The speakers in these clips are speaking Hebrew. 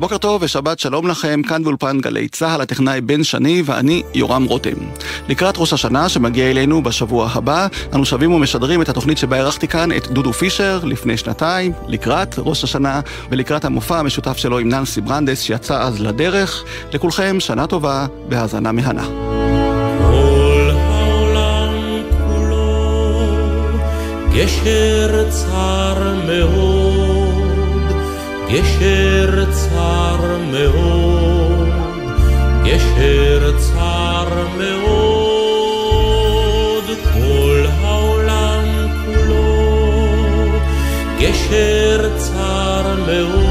בוקר טוב ושבת שלום לכם, כאן באולפן גלי צה"ל, הטכנאי בן שני ואני יורם רותם. לקראת ראש השנה שמגיע אלינו בשבוע הבא, אנו שבים ומשדרים את התוכנית שבה אירחתי כאן את דודו פישר לפני שנתיים, לקראת ראש השנה ולקראת המופע המשותף שלו עם ננסי ברנדס שיצא אז לדרך. לכולכם שנה טובה בהאזנה מהנה. גשר צר מאוד, גשר צר מאוד, גשר צר מאוד, כל העולם כולו. גשר צר מאוד,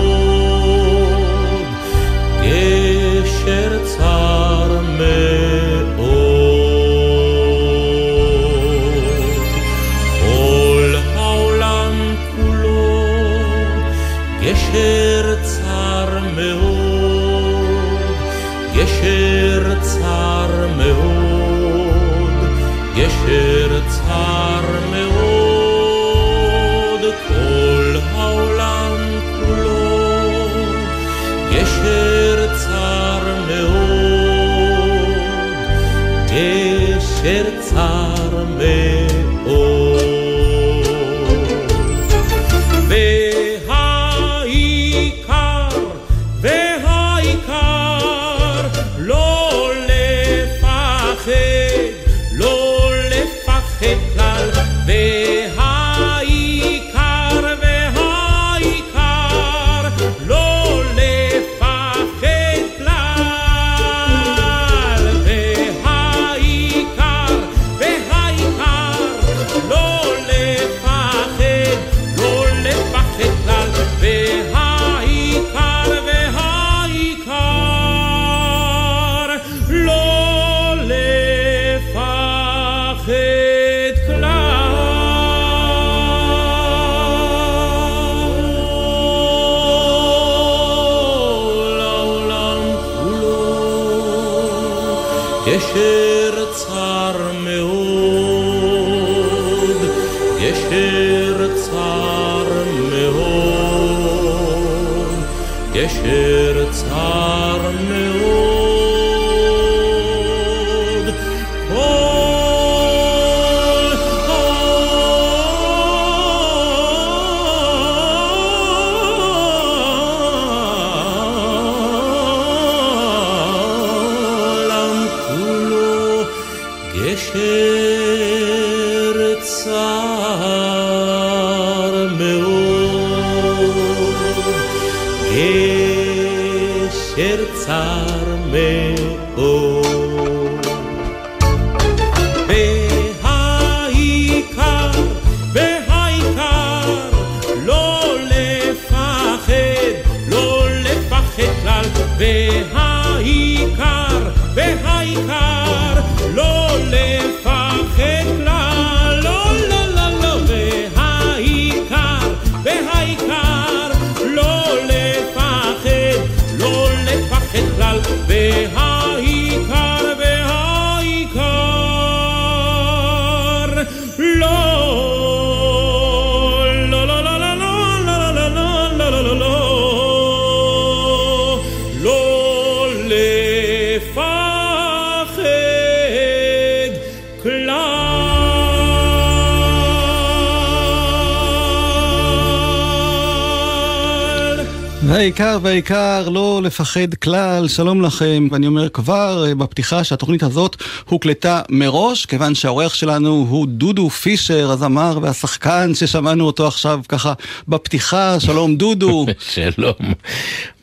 והעיקר והעיקר לא לפחד כלל, שלום לכם, ואני אומר כבר אה, בפתיחה שהתוכנית הזאת הוקלטה מראש, כיוון שהאורח שלנו הוא דודו פישר, הזמר והשחקן ששמענו אותו עכשיו ככה בפתיחה, שלום דודו. שלום,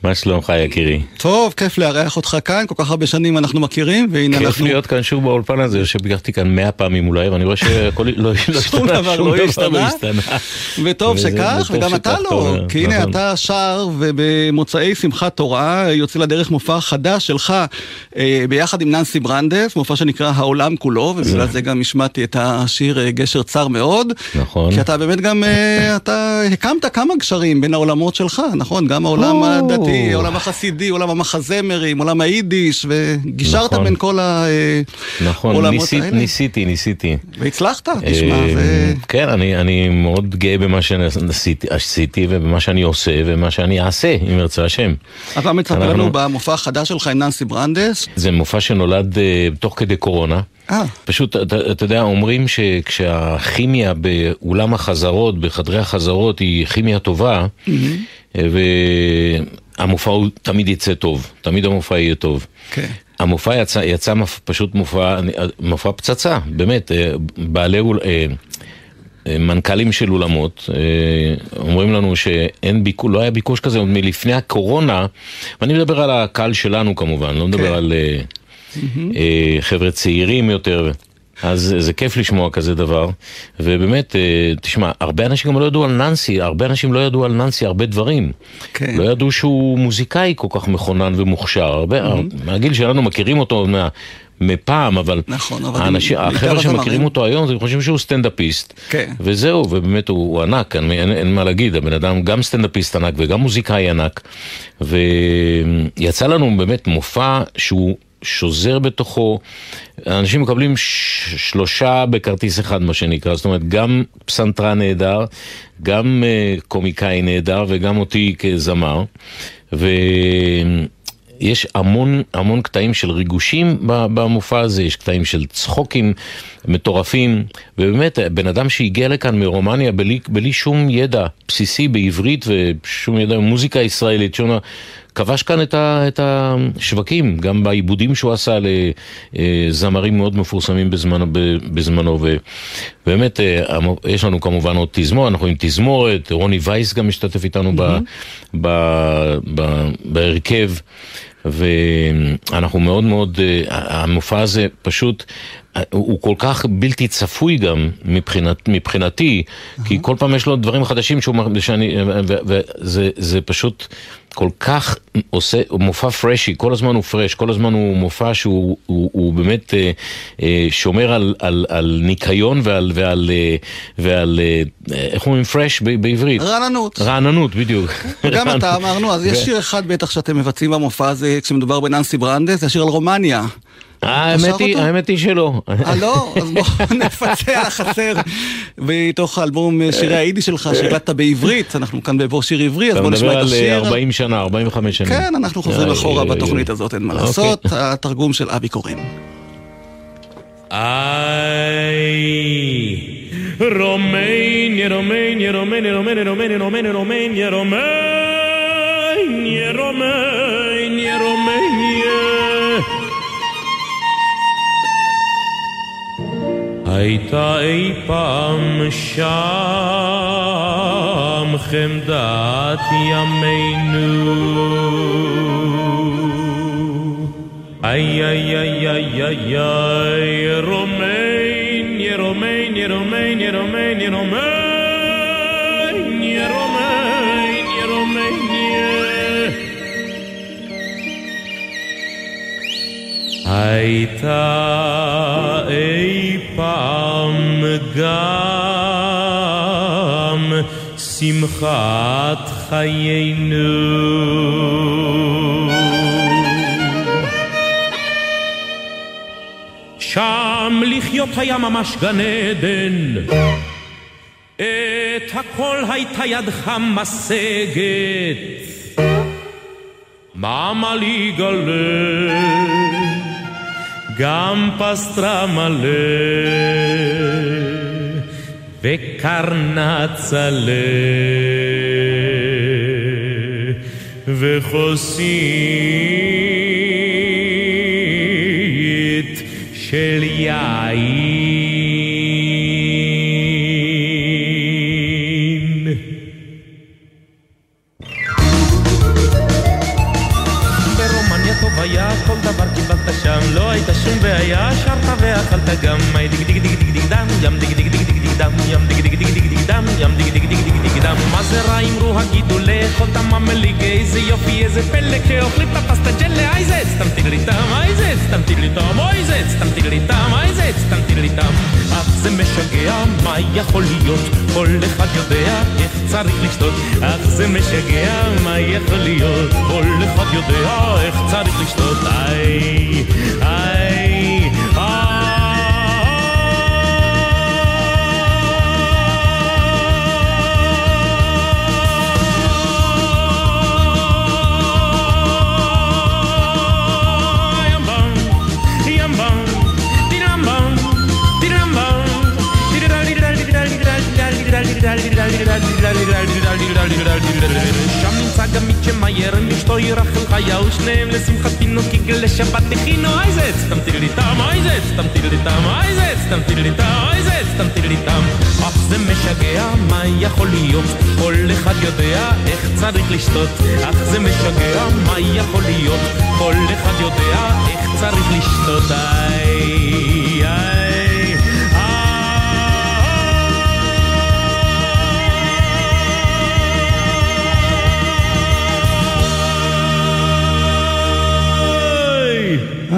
מה שלומך יקירי? טוב, כיף לארח אותך כאן, כל כך הרבה שנים אנחנו מכירים, והנה כיף אנחנו... להיות כאן שוב באולפן הזה, שביקרתי כאן מאה פעמים אולי, ואני רואה שהכל לא לא שום השתנה, שום לא דבר. לא השתנה. וטוב שכך, וגם אתה לא, אומר, כי הנה נכון. אתה שר, ובמוצאי שמחת תורה יוצא לדרך מופע חדש שלך אה, ביחד עם ננסי ברנדס, מופע שנקרא העולם כולו, ובגלל זה גם השמעתי את השיר אה, גשר צר מאוד. נכון. כי אתה באמת גם, אה, אתה הקמת כמה גשרים בין העולמות שלך, נכון? גם העולם או. הדתי, העולם החסידי, עולם המחזמרים, עולם היידיש, וגישרת נכון. בין כל נכון, העולמות ניסית- האלה. ניסיתי, ניסיתי. והצלחת, תשמע, אה, זה... כן, אני, אני מאוד גאה במה שעשיתי, עשיתי ובמה שאני עושה ומה שאני אעשה, אם ירצה השם. אתה מצפה אנחנו- לנו במופע החדש שלך עם ננסי ברנדס? זה מופע שנולד אה, תוך כדי קורונה. אה, פשוט, אתה, אתה יודע, אומרים שכשהכימיה באולם החזרות, בחדרי החזרות, היא כימיה טובה, והמופע הוא תמיד יצא טוב, תמיד המופע יהיה טוב. כן. המופע יצא, יצא מפ- פשוט מופע, מופע פצצה, באמת, אה, בעלי, אול- אה, אה, מנכ"לים של אולמות אומרים לנו שאין ביקוש, לא היה ביקוש כזה עוד מלפני הקורונה, ואני מדבר על הקהל שלנו כמובן, לא מדבר כן. על אה, חבר'ה צעירים יותר. אז זה כיף לשמוע כזה דבר, ובאמת, אה, תשמע, הרבה אנשים גם לא ידעו על ננסי, הרבה אנשים לא ידעו על ננסי הרבה דברים. כן. לא ידעו שהוא מוזיקאי כל כך מכונן ומוכשר. הרבה, מהגיל שלנו מכירים אותו מה, מפעם, אבל, נכון, אבל האנשים, בעיקר החבר'ה. שמכירים אותו היום, הם חושבים שהוא סטנדאפיסט. כן. וזהו, ובאמת הוא, הוא ענק, אין, אין, אין מה להגיד, הבן אדם גם סטנדאפיסט ענק וגם מוזיקאי ענק. ויצא לנו באמת מופע שהוא שוזר בתוכו, אנשים מקבלים שלושה בכרטיס אחד, מה שנקרא, זאת אומרת, גם פסנתרן נהדר, גם uh, קומיקאי נהדר וגם אותי כזמר. ויש המון המון קטעים של ריגושים במופע הזה, יש קטעים של צחוקים מטורפים, ובאמת, בן אדם שהגיע לכאן מרומניה בלי, בלי שום ידע בסיסי בעברית ושום ידע במוזיקה ישראלית, שום... כבש כאן את, ה, את השווקים, גם בעיבודים שהוא עשה לזמרים מאוד מפורסמים בזמנו, ב- בזמנו ובאמת אה, יש לנו כמובן עוד תזמורת, אנחנו עם תזמורת, רוני וייס גם משתתף איתנו ב, ב, ב, בהרכב. ואנחנו מאוד מאוד, אה, המופע הזה פשוט, אה, הוא כל כך בלתי צפוי גם מבחינת, מבחינתי, כי כל פעם יש לו דברים חדשים שהוא, שאני, וזה זה פשוט כל כך עושה, מופע פרשי, כל הזמן הוא פרש, כל הזמן הוא מופע שהוא הוא, הוא באמת אה, אה, שומר על, על, על ניקיון ועל, ועל, אה, ועל אה, איך אומרים פרש ב- בעברית? רעננות. רעננות, בדיוק. גם אתה אמרנו, אז יש שיר אחד בטח שאתם מבצעים במופע הזה כשמדובר בננסי ברנדס, זה השיר על רומניה. האמת היא? האמת היא שלא. אה לא? אז בואו נפצה על החסר מתוך האלבום אה, שירי היידי שלך שהקלטת בעברית, אנחנו כאן בבוא שיר עברי, אז אתה בואו נשמע מדבר את על אה, השיר. 40 שנה, 45 שנים. כן, אנחנו חוזרים איי, אחורה איי, בתוכנית איי. הזאת, אין מה אוקיי. לעשות. התרגום של אבי קורן. Ai, Romania, Romania, Romania, Romania, Romania, Romania, Romania, Romania, Romania, Romania. הייתה אי פעם שם חמדת ימינו. איי איי איי איי איי איי רומניה רומניה רומניה רומניה רומניה רומניה רומניה הייתה אי פעם גם שמחת חיינו שם לחיות היה ממש גן עדן. את הכל הייתה ידך משגת. ממלי גלה, גם פסטרה מלא, וקרנץ עלה, וכוסית של יין. לשתות אך זה משגע, מה יכול להיות? כל אחד יודע איך צריך לשתות איי,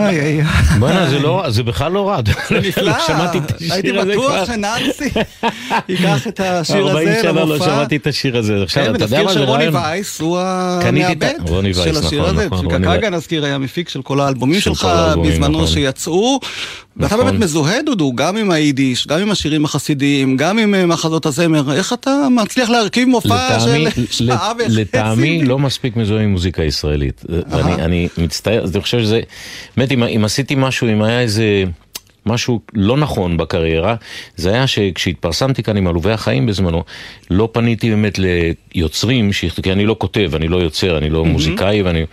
איי, איי. בוא'נה, זה לא זה בכלל לא רע. זה נפלא, שמעתי את השיר הייתי הזה כבר. בטוח שנאנסי ייקח את השיר 40 הזה שנה לא למופע. שמעתי את השיר הזה. עכשיו, כן, אתה יודע מה זה רעיון? וייס הוא המעבד רוני של השיר נכון, הזה, נכון, רוני וייס. נזכיר היה מפיק של כל האלבומים של שלך בזמנו נכון. שיצאו. ואתה נכון. באמת מזוהה דודו, גם עם היידיש, גם עם השירים החסידיים, גם עם אה, מחזות הזמר, איך אתה מצליח להרכיב מופע של לטעמי, שעה וחצי? לטעמי לא מספיק מזוהה עם מוזיקה ישראלית. ואני אני מצטער, אני חושב שזה, באמת אם, אם עשיתי משהו, אם היה איזה משהו לא נכון בקריירה, זה היה שכשהתפרסמתי כאן עם עלובי החיים בזמנו, לא פניתי באמת ליוצרים, כי אני לא כותב, אני לא יוצר, אני לא מוזיקאי, ואני...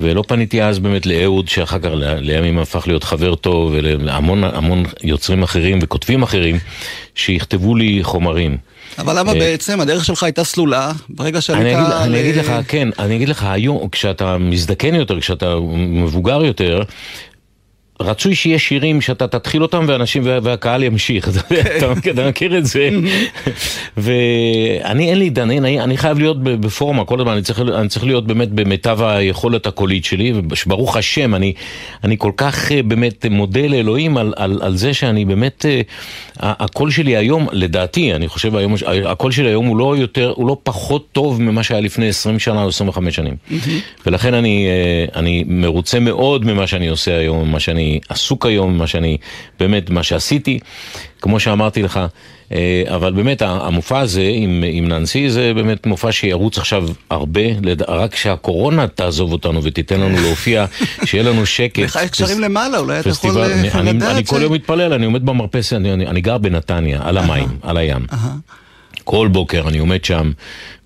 ולא פניתי אז באמת לאהוד, שאחר כך ל- לימים הפך להיות חבר טוב, ולהמון המון יוצרים אחרים וכותבים אחרים, שיכתבו לי חומרים. אבל למה אה, בעצם הדרך שלך הייתה סלולה, ברגע שעלית... אני אגיד, אני ל- אגיד לך, כן, אני אגיד לך, היום, כשאתה מזדקן יותר, כשאתה מבוגר יותר, רצוי שיהיה שירים שאתה תתחיל אותם ואנשים וה- והקהל ימשיך, אתה יודע, אתה מכיר- את זה? ואני אין לי עידן, אני, חייב להיות בפורמה כל הזמן, אני צריך, אני צריך להיות באמת במיטב היכולת הקולית שלי, וברוך השם, אני, אני כל כך אה, באמת מודה לאלוהים על, על, על זה שאני באמת, אה, הקול שלי היום, לדעתי, אני חושב היום, הקול שלי היום הוא לא יותר, הוא לא פחות טוב ממה שהיה לפני 20 שנה או 25 שנים. ולכן אני, אה, אני מרוצה מאוד ממה שאני עושה היום, ממה שאני עסוק היום, ממה שאני, באמת, מה שעשיתי, כמו שאמרתי לך. אה, אבל באמת המופע הזה עם, עם ננסי זה באמת מופע שירוץ עכשיו הרבה, לד- רק שהקורונה תעזוב אותנו ותיתן לנו להופיע, שיהיה לנו שקט. לך יש קשרים למעלה, אולי אתה יכול פסטיבל, אה, אני, אני, לדעת אני ש- כל יום מתפלל, אני עומד במרפסת, אני, אני, אני גר בנתניה, על המים, על הים. כל בוקר אני עומד שם,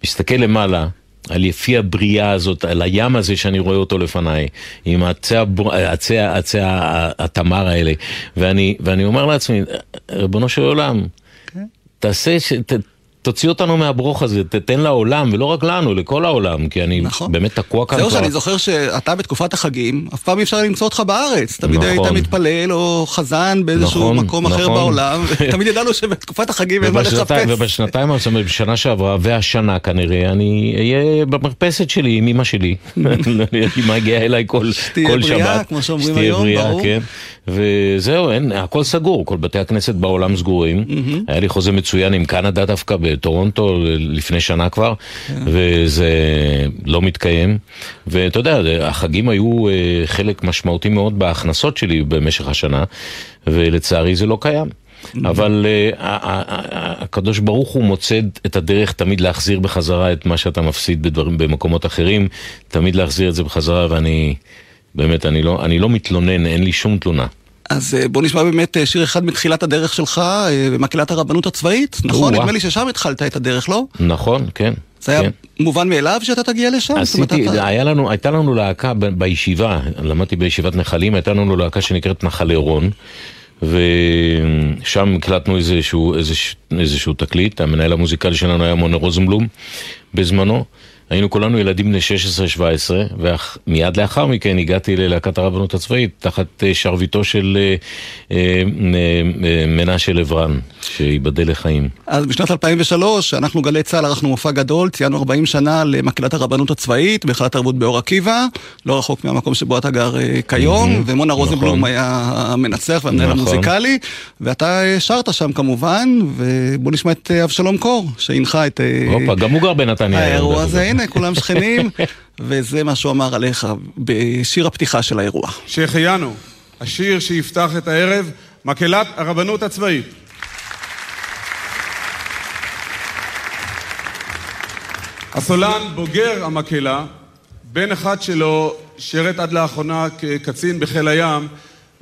מסתכל למעלה. על יפי הבריאה הזאת, על הים הזה שאני רואה אותו לפניי, עם עצי, הבר... עצי, עצי התמר האלה, ואני, ואני אומר לעצמי, ריבונו של עולם, תעשה, ש... ת... תוציא אותנו מהברוך הזה, תתן לעולם, ולא רק לנו, לכל העולם, כי אני נכון. באמת תקוע כאן זהו כבר. שאני זוכר שאתה בתקופת החגים, אף פעם אי אפשר למצוא אותך בארץ. תמיד היית נכון. מתפלל או חזן באיזשהו נכון, מקום אחר נכון. בעולם. תמיד ידענו שבתקופת החגים אין מה לחפש. ובשנתיים, זאת אומרת, בשנה שעברה והשנה כנראה, אני אהיה במרפסת שלי עם אמא שלי. אמא הגיעה אליי כל, שתהיה כל בריאה, שבת. כמו שאומרים שתהיה היום, בריאה, ברור. כן. וזהו, אין, הכל סגור, כל בתי הכנסת בעולם סגורים. היה לי חוזה מצוין עם קנדה דווקא בטורונטו לפני שנה כבר, כן. וזה לא מתקיים. ואתה יודע, החגים היו אה, חלק משמעותי מאוד בהכנסות שלי במשך השנה, ולצערי זה לא קיים. אבל uh, הקדוש ברוך הוא מוצא את הדרך תמיד להחזיר בחזרה את מה שאתה מפסיד בדברים, במקומות אחרים, תמיד להחזיר את זה בחזרה, ואני, באמת, אני לא, אני לא מתלונן, אין לי שום תלונה. אז אה, בוא נשמע באמת אה, שיר אחד מתחילת הדרך שלך, אה, במקהלת הרבנות הצבאית. נכון? נדמה לי ששם התחלת את הדרך, לא? נכון, כן. זה היה כן. מובן מאליו שאתה תגיע לשם? עשיתי, אתה- היה לנו, הייתה לנו להקה ב- בישיבה, למדתי בישיבת נחלים, הייתה לנו להקה שנקראת נחלי רון, ושם הקלטנו איזשהו, איזשהו, איזשהו תקליט, המנהל המוזיקלי שלנו היה מונה רוזנבלום בזמנו, היינו כולנו ילדים בני 16-17, ומיד לאחר מכן הגעתי ללהקת הרבנות הצבאית, תחת אה, שרביטו של אה, אה, מנשה לברן, שייבדל לחיים. אז בשנת 2003, אנחנו גלי צה"ל ערכנו מופע גדול, ציינו 40 שנה למקהלת הרבנות הצבאית, בהיכל התרבות באור עקיבא, לא רחוק מהמקום שבו אתה גר כיום, ומונה רוזנבלום נכון. היה המנצח והמנהל נכון. המוזיקלי, ואתה שרת שם כמובן, ובוא נשמע את אבשלום קור, שהנחה את... הופה, גם הוא גר בנתניה. האירוע הזה, הנה, כולם שכנים, וזה מה שהוא אמר עליך בשיר הפתיחה של האירוע. שהחיינו, השיר שיפתח את הערב, מקהלת הרבנות הצבאית. הסולן בוגר המקהלה, בן אחד שלו שירת עד לאחרונה כקצין בחיל הים,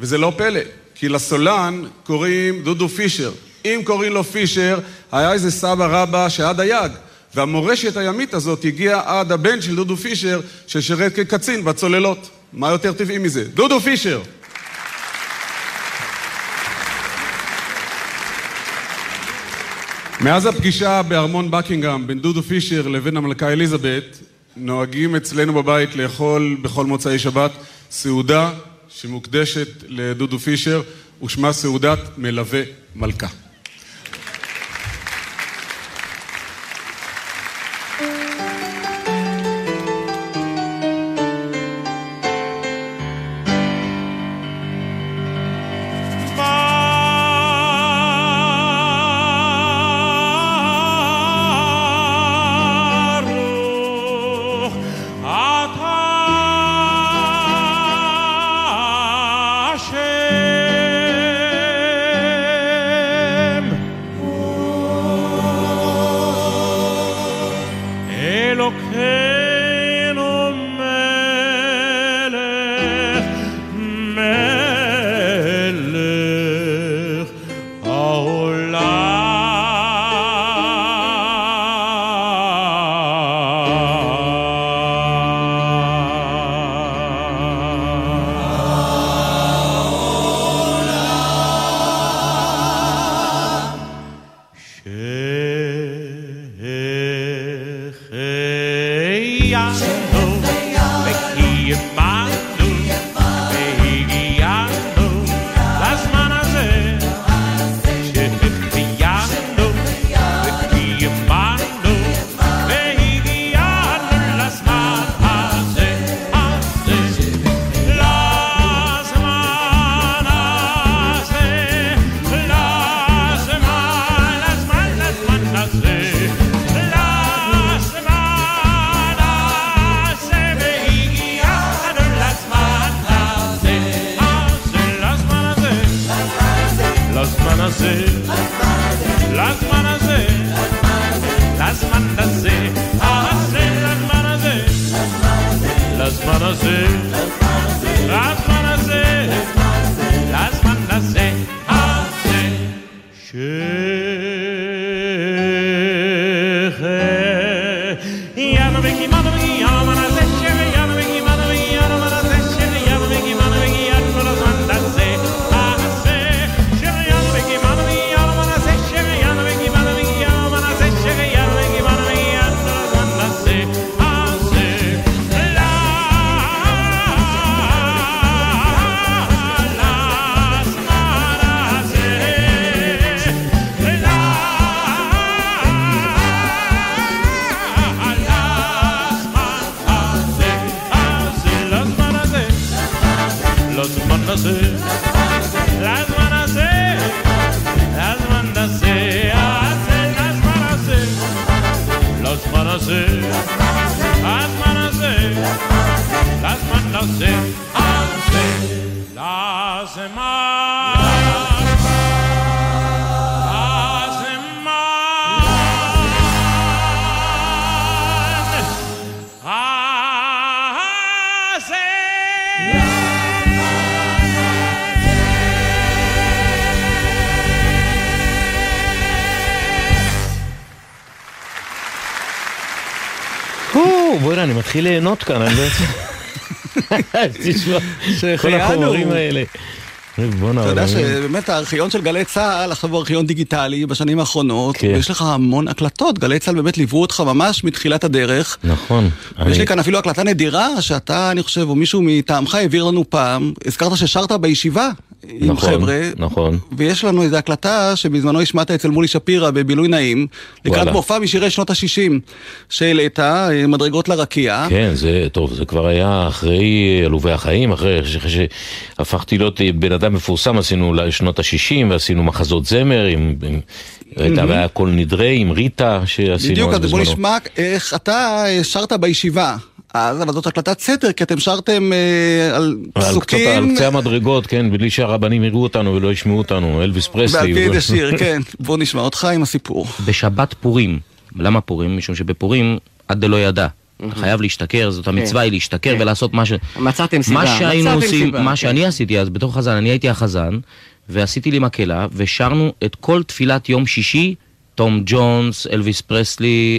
וזה לא פלא, כי לסולן קוראים דודו פישר. אם קוראים לו פישר, היה איזה סבא רבא שהיה דייג. והמורשת הימית הזאת הגיעה עד הבן של דודו פישר, ששירת כקצין בצוללות. מה יותר טבעי מזה? דודו פישר! מאז הפגישה בארמון בקינגהם בין דודו פישר לבין המלכה אליזבת, נוהגים אצלנו בבית לאכול בכל מוצאי שבת סעודה שמוקדשת לדודו פישר ושמה סעודת מלווה מלכה. מתחיל ליהנות כאן, אני בעצם... תשמע, כל החומרים האלה. בואנה, אתה יודע שבאמת הארכיון של גלי צה"ל, עכשיו הוא ארכיון דיגיטלי בשנים האחרונות, כן. ויש לך המון הקלטות. גלי צה"ל באמת ליוו אותך ממש מתחילת הדרך. נכון. ויש אני- לי כאן אפילו הקלטה נדירה, שאתה, אני חושב, או מישהו מטעמך העביר לנו פעם. הזכרת ששרת בישיבה עם נכון, חבר'ה. נכון. ויש לנו איזו הקלטה שבזמנו השמעת אצל מולי שפירא בבילוי נעים, לקראת. מופע משירי שנות ה-60, שהעלית, אה, מדרגות לרקיע. כן, זה, טוב, זה כבר היה אחרי עלובי החיים, אחרי, שהפכתי להיות בן אדם מפורסם, עשינו לשנות ה-60 ועשינו מחזות זמר, עם, עם, הייתה והיה קול נדרי עם ריטה שעשינו בדיוק, אז אז בוא בזמנו. נשמע איך אתה אה, שרת בישיבה. אז, אבל זאת הקלטת סתר, כי אתם שרתם אה, על על קצת- פסוקים, על קצה המדרגות, כן, בלי שהרבנים יראו אותנו ולא ישמעו אותנו, אלוויס פרסלי. פי וזה. איזה שיר, כן. בוא נשמע אותך עם הסיפור. בשבת פורים. למה פורים? משום שבפורים עד דלא ידע. אתה חייב להשתכר, זאת המצווה היא להשתכר ולעשות מה ש... מצאתם סיבה, מה שהיינו מצאתם עושים, סיבה, מה כן. שאני עשיתי אז בתור חזן, אני הייתי החזן, ועשיתי לי מקהלה, ושרנו את כל תפילת יום שישי, תום ג'ונס, אלוויס פרסלי,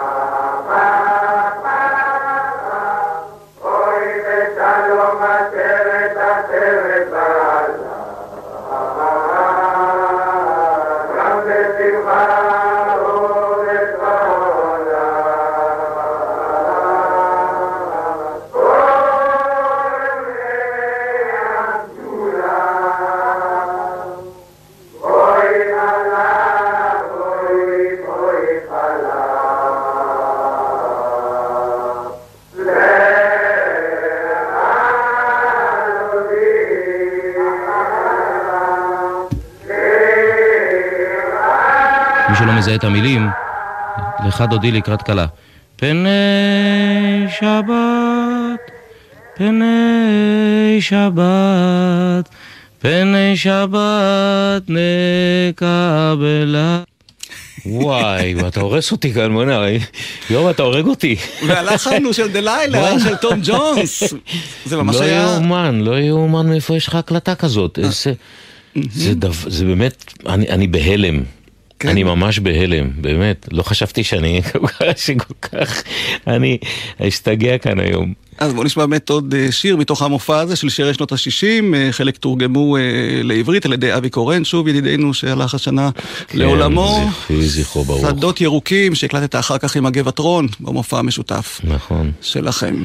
לך דודי לקראת כלה. פני שבת, פני שבת, פני שבת נקבלה. וואי, אתה הורס אותי כאן, בוא'נה, יום, אתה הורג אותי. והלחן הוא של דלילה, של תום ג'ונס. זה ממש לא היה... יאומן, לא יאומן מאיפה יש לך הקלטה כזאת. איזה... זה, באמת, אני, אני בהלם. כן. אני ממש בהלם, באמת. לא חשבתי שאני שכל כך, אני אשתגע כאן היום. אז בואו נשמע באמת עוד אה, שיר מתוך המופע הזה של שירי שנות ה-60, חלק תורגמו אה, לעברית על ידי אבי קורן, שוב ידידנו שהלך השנה לעולמו. כן, זכרי זכרו ברוך. שדות ירוקים שהקלטת אחר כך עם הגבעטרון במופע המשותף נכון. שלכם.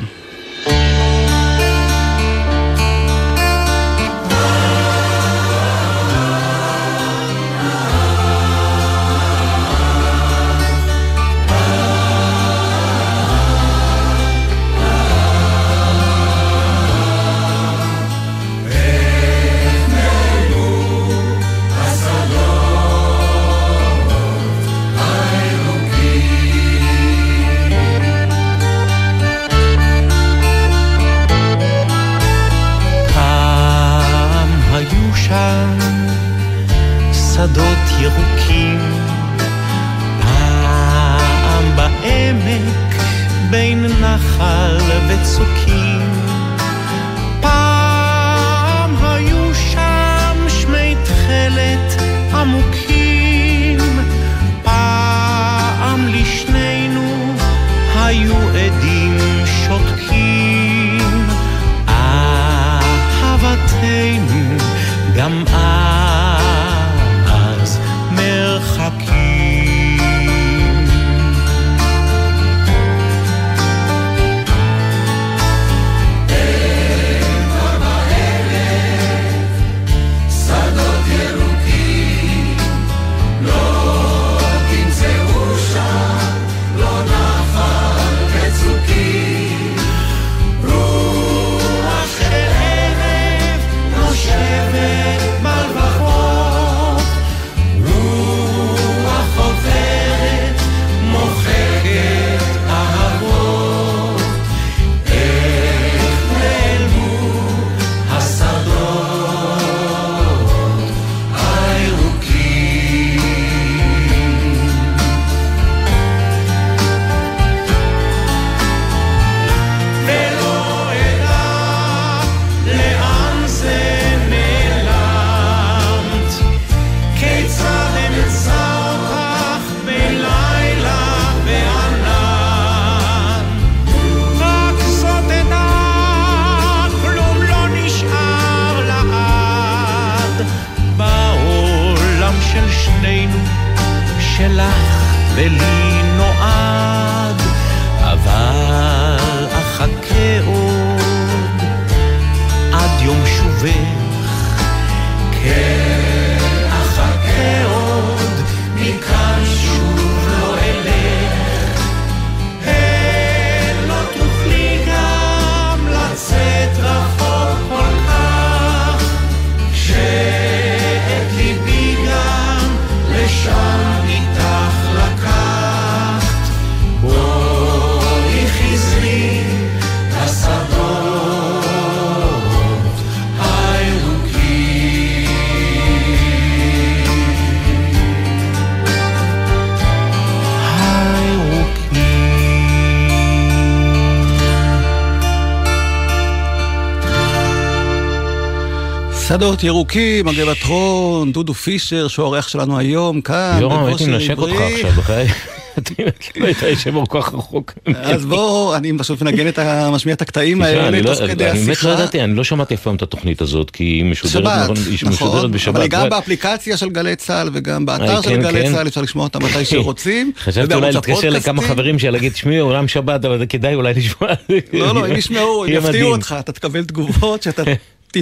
שדות ירוקים, מגבת רון, דודו פישר, שהוא האורח שלנו היום, כאן. יורם, הייתי מנשק. אותך עכשיו, בחיי. לא היית יושב כל כך רחוק. אז בוא, אני פשוט מנגן את ה... משמיע את הקטעים האלה לא- תוך כדי אני באמת לא השיחה. ידעתי, אני לא שמעתי אף פעם את התוכנית הזאת, כי היא משודרת נכון, בשבת. אבל היא גם באפליקציה של גלי צה"ל וגם באתר אה, של כן, גלי כן. צה"ל, אפשר לשמוע אותה מתי שרוצים. חשבתי אולי להתקשר לכמה. חברים שלה, להגיד, תשמעי, עולם שבת, אבל זה כדאי אולי לשמוע. לא, לא, הם ישמעו, הם יפתיעו. אותך, אתה תקבל תגובות שאתה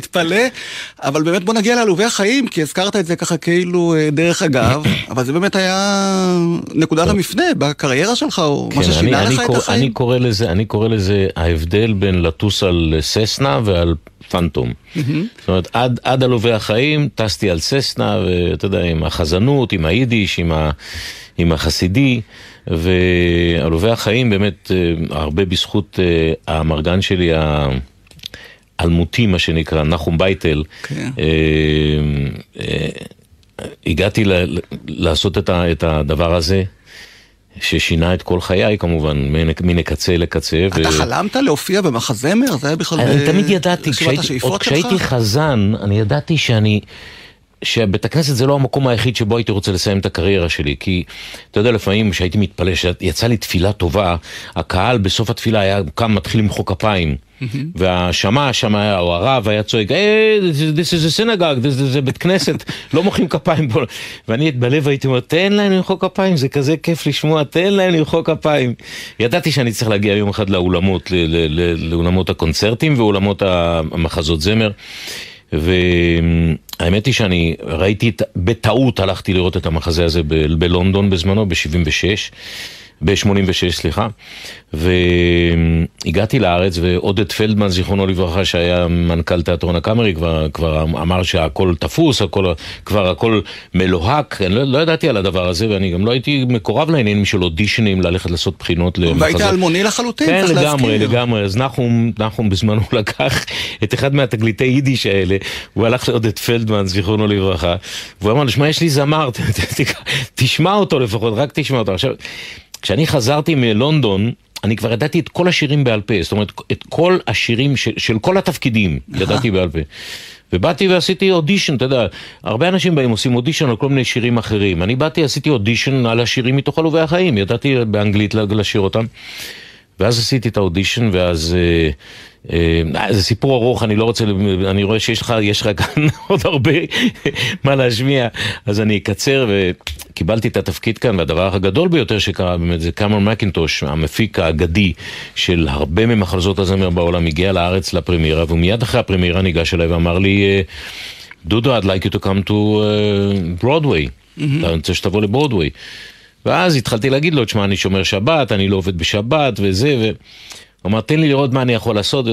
תתפלא, אבל באמת בוא נגיע לעלובי החיים, כי הזכרת את זה ככה כאילו אה, דרך אגב, אבל זה באמת היה נקודת המפנה בקריירה שלך, או מה כן, ששינה אני- לך אני את קורא- החיים. אני קורא לזה, אני קורא לזה ההבדל בין לטוס על ססנה ועל פנטום. זאת אומרת, עד, עד עלובי החיים טסתי על ססנה, ואתה יודע, עם החזנות, עם היידיש, עם, ה, עם החסידי, ועלובי החיים באמת אה, הרבה בזכות אה, האמרגן שלי, ה- האלמותי, מה שנקרא, נחום בייטל. כן. אה, אה, הגעתי ל- לעשות את ה- את הדבר הזה. ששינה את כל חיי כמובן, מן- הקצה לקצה. אתה חלמת להופיע במחזמר? זה היה בכלל אני ב- תמיד ידעתי, כשהייתי, עוד? כשהייתי חזן, אני ידעתי שאני, שבית הכנסת זה לא המקום היחיד שבו הייתי רוצה לסיים את הקריירה שלי, כי אתה יודע, לפעמים כשהייתי מתפלל, שיצא לי תפילה טובה, הקהל בסוף התפילה היה קם, מתחיל למחוא כפיים. והשמע שם היה, או הרב היה צועק, היי, this is a synagogue, this is a בית כנסת, לא מוחאים כפיים פה. ואני בלב הייתי אומר, תן להם למחוא כפיים, זה כזה כיף לשמוע, תן להם למחוא כפיים. ידעתי שאני צריך להגיע יום אחד לאולמות, לאולמות הקונצרטים ואולמות המחזות זמר. והאמת היא שאני ראיתי, בטעות הלכתי לראות את המחזה הזה ב- בלונדון בזמנו, ב-76. ב-86, סליחה, והגעתי לארץ ועודד פלדמן, זיכרונו לברכה, שהיה מנכ"ל תיאטרון הקאמרי, כבר, כבר אמר שהכל תפוס, הכל, כבר הכל מלוהק, אני לא, לא ידעתי על הדבר הזה, ואני גם לא הייתי מקורב לעניינים של אודישנים, ללכת לעשות בחינות למחזות. והיית אלמוני לחלוטין, כן, צריך לגמרי, להזכיר. לגמרי. אז נחום, נחום בזמנו לקח את אחד מהתגליתי יידיש האלה, הוא הלך לעודד פלדמן, זיכרונו לברכה, והוא אמר לו, שמע, יש לי זמר, תשמע אותו לפחות, רק תשמע אותו. עכשיו, כשאני חזרתי מלונדון, אני כבר ידעתי את כל השירים בעל פה, זאת אומרת, את כל השירים של, של כל התפקידים, ידעתי בעל פה. ובאתי ועשיתי אודישן, אתה יודע, הרבה אנשים באים עושים אודישן על כל מיני שירים אחרים. אני באתי, עשיתי אודישן על השירים מתוך עלובי החיים, ידעתי באנגלית לשיר אותם. ואז עשיתי את האודישן, ואז... אה, זה סיפור ארוך, אני לא רוצה, אני רואה שיש לך, יש לך כאן עוד הרבה מה להשמיע, אז אני אקצר וקיבלתי את התפקיד כאן, והדבר הגדול ביותר שקרה באמת זה קמרון מקינטוש, המפיק האגדי של הרבה ממחזות הזמר בעולם, הגיע לארץ לפרמירה, ומיד אחרי הפרמירה ניגש אליי ואמר לי, אה, דודו, I'd like you to come to uh, Broadway, אתה רוצה שתבוא לברודוויי. ואז התחלתי להגיד לו, תשמע, אני שומר שבת, אני לא עובד בשבת וזה, ו... הוא אמר, תן לי לראות מה אני יכול לעשות.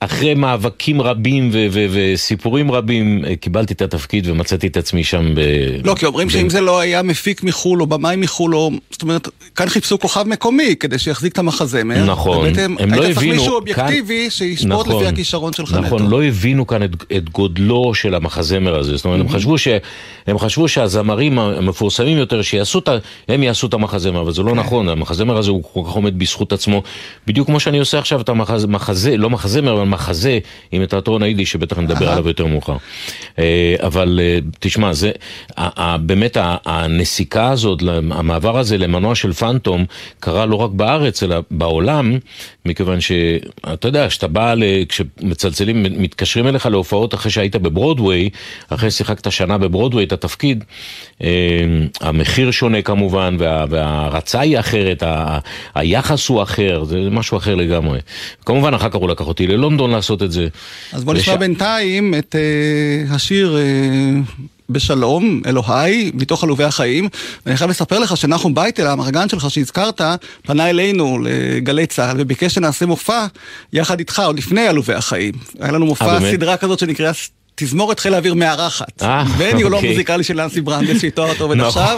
אחרי מאבקים רבים ו- ו- וסיפורים רבים, אה, קיבלתי את התפקיד ומצאתי את עצמי שם ב... לא, כי אומרים ב- שאם זה לא היה מפיק מחו"ל או במאי מחו"ל, או... זאת אומרת, כאן חיפשו כוכב מקומי כדי שיחזיק את המחזמר. נכון, ובעצם הם לא היית צריך הבינו, מישהו אובייקטיבי כאן- שישפוט נכון, לפי הכישרון שלך נטו. נכון, לא הבינו כאן את, את גודלו של המחזמר הזה. זאת אומרת, הם חשבו, ש, הם חשבו שהזמרים המפורסמים יותר, שיעשו את ה... הם יעשו את המחזמר, אבל זה כן. לא נכון, המחזמר הזה הוא כל כך עומד בזכות עצמו, בדיוק כמו שאני עושה עכשיו את המחזה, מחזה, לא מחזמר, מחזה עם התיאטרון היידיש, שבטח נדבר עליו יותר מאוחר. אה, אבל אה, תשמע, זה, באמת הנסיקה הזאת, המעבר הזה למנוע של פנטום, קרה לא רק בארץ, אלא בעולם, מכיוון שאתה יודע, כשאתה בא, כשמצלצלים, מתקשרים אליך להופעות אחרי שהיית בברודוויי, אחרי ששיחקת שנה בברודוויי את התפקיד, אה, המחיר שונה כמובן, וה, וההערצה היא אחרת, ה, היחס הוא אחר, זה משהו אחר לגמרי. כמובן, אחר כך הוא לקח אותי ללונדון לעשות את זה. אז בוא נשמע בינתיים את אה, השיר אה, בשלום, אלוהי, מתוך עלובי החיים. ואני חייב לספר לך שנחום בייטל, האמרגן שלך שהזכרת, פנה אלינו לגלי צה"ל וביקש שנעשה מופע יחד איתך, עוד לפני עלובי החיים. היה לנו מופע, אה? סדרה כזאת שנקראה... תזמורת חיל האוויר מארחת. אה, וניהולו אוקיי. המוזיקלי של לנסי ברנדס שאיתו אתה עובד עכשיו.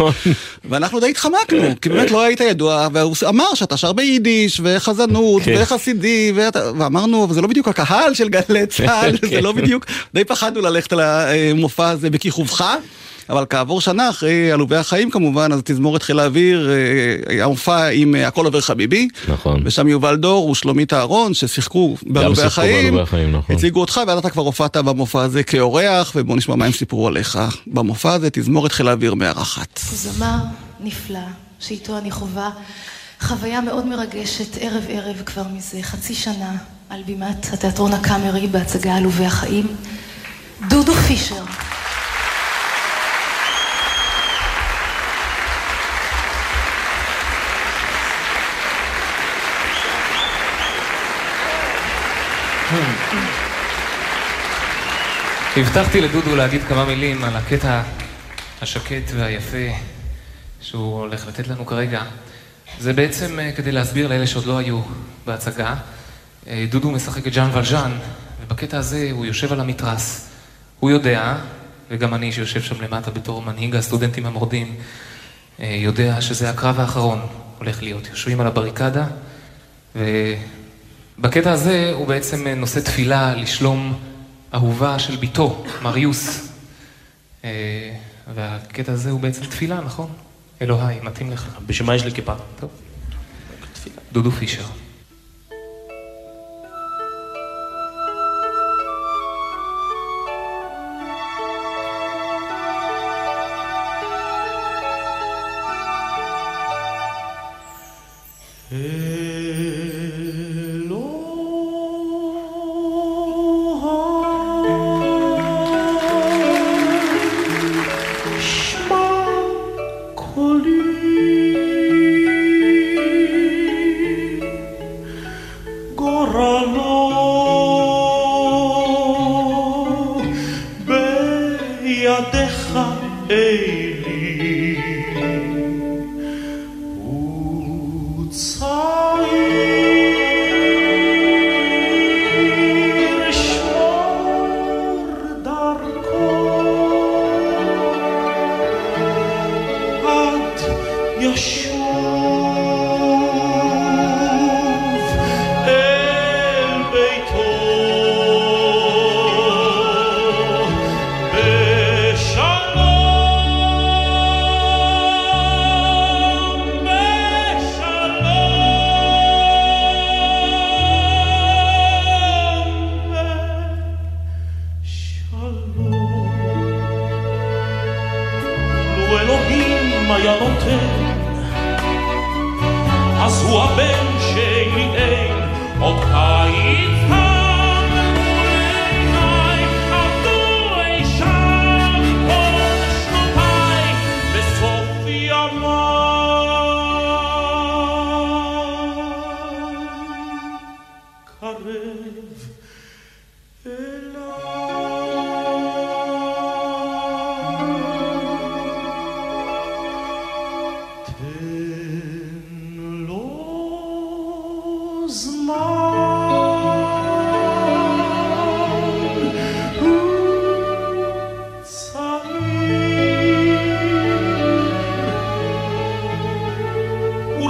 ואנחנו די התחמקנו, כי באמת לא היית ידוע, והוא אמר שאתה שר ביידיש, וחזנות, כן. וחסידי, ואמרנו, אבל זה לא בדיוק הקהל של גלי צה"ל, זה כן. לא בדיוק, די פחדנו ללכת על המופע הזה בכיכובך. אבל כעבור שנה, אחרי עלובי החיים כמובן, אז תזמורת חיל האוויר, אה, היה מופע עם אה, הכל עובר חביבי. נכון. ושם יובל דור ושלומית אהרון, ששיחקו בעלובי החיים. החיים, נכון. הציגו אותך, ואז אתה כבר הופעת במופע הזה כאורח, ובוא נשמע מה הם סיפרו עליך. במופע הזה, תזמורת חיל האוויר מארחת. זמר נפלא, שאיתו אני חווה חוויה מאוד מרגשת ערב ערב כבר מזה חצי שנה על בימת התיאטרון הקאמרי בהצגה עלובי החיים. דודו פישר. הבטחתי לדודו להגיד כמה מילים על הקטע השקט והיפה שהוא הולך לתת לנו כרגע. זה בעצם אה, כדי להסביר לאלה שעוד לא היו בהצגה. אה, דודו משחק את ז'אן ולז'אן, ובקטע הזה הוא יושב על המתרס. הוא יודע, וגם אני שיושב שם למטה בתור מנהיג הסטודנטים המורדים, אה, יודע שזה הקרב האחרון הולך להיות. יושבים על הבריקדה, ובקטע הזה הוא בעצם נושא תפילה לשלום אהובה של ביתו, מריוס. אה, והקטע הזה הוא בעצם תפילה, נכון? אלוהי, מתאים לך. בשביל מה יש לי כיפה? טוב. דודו פישר.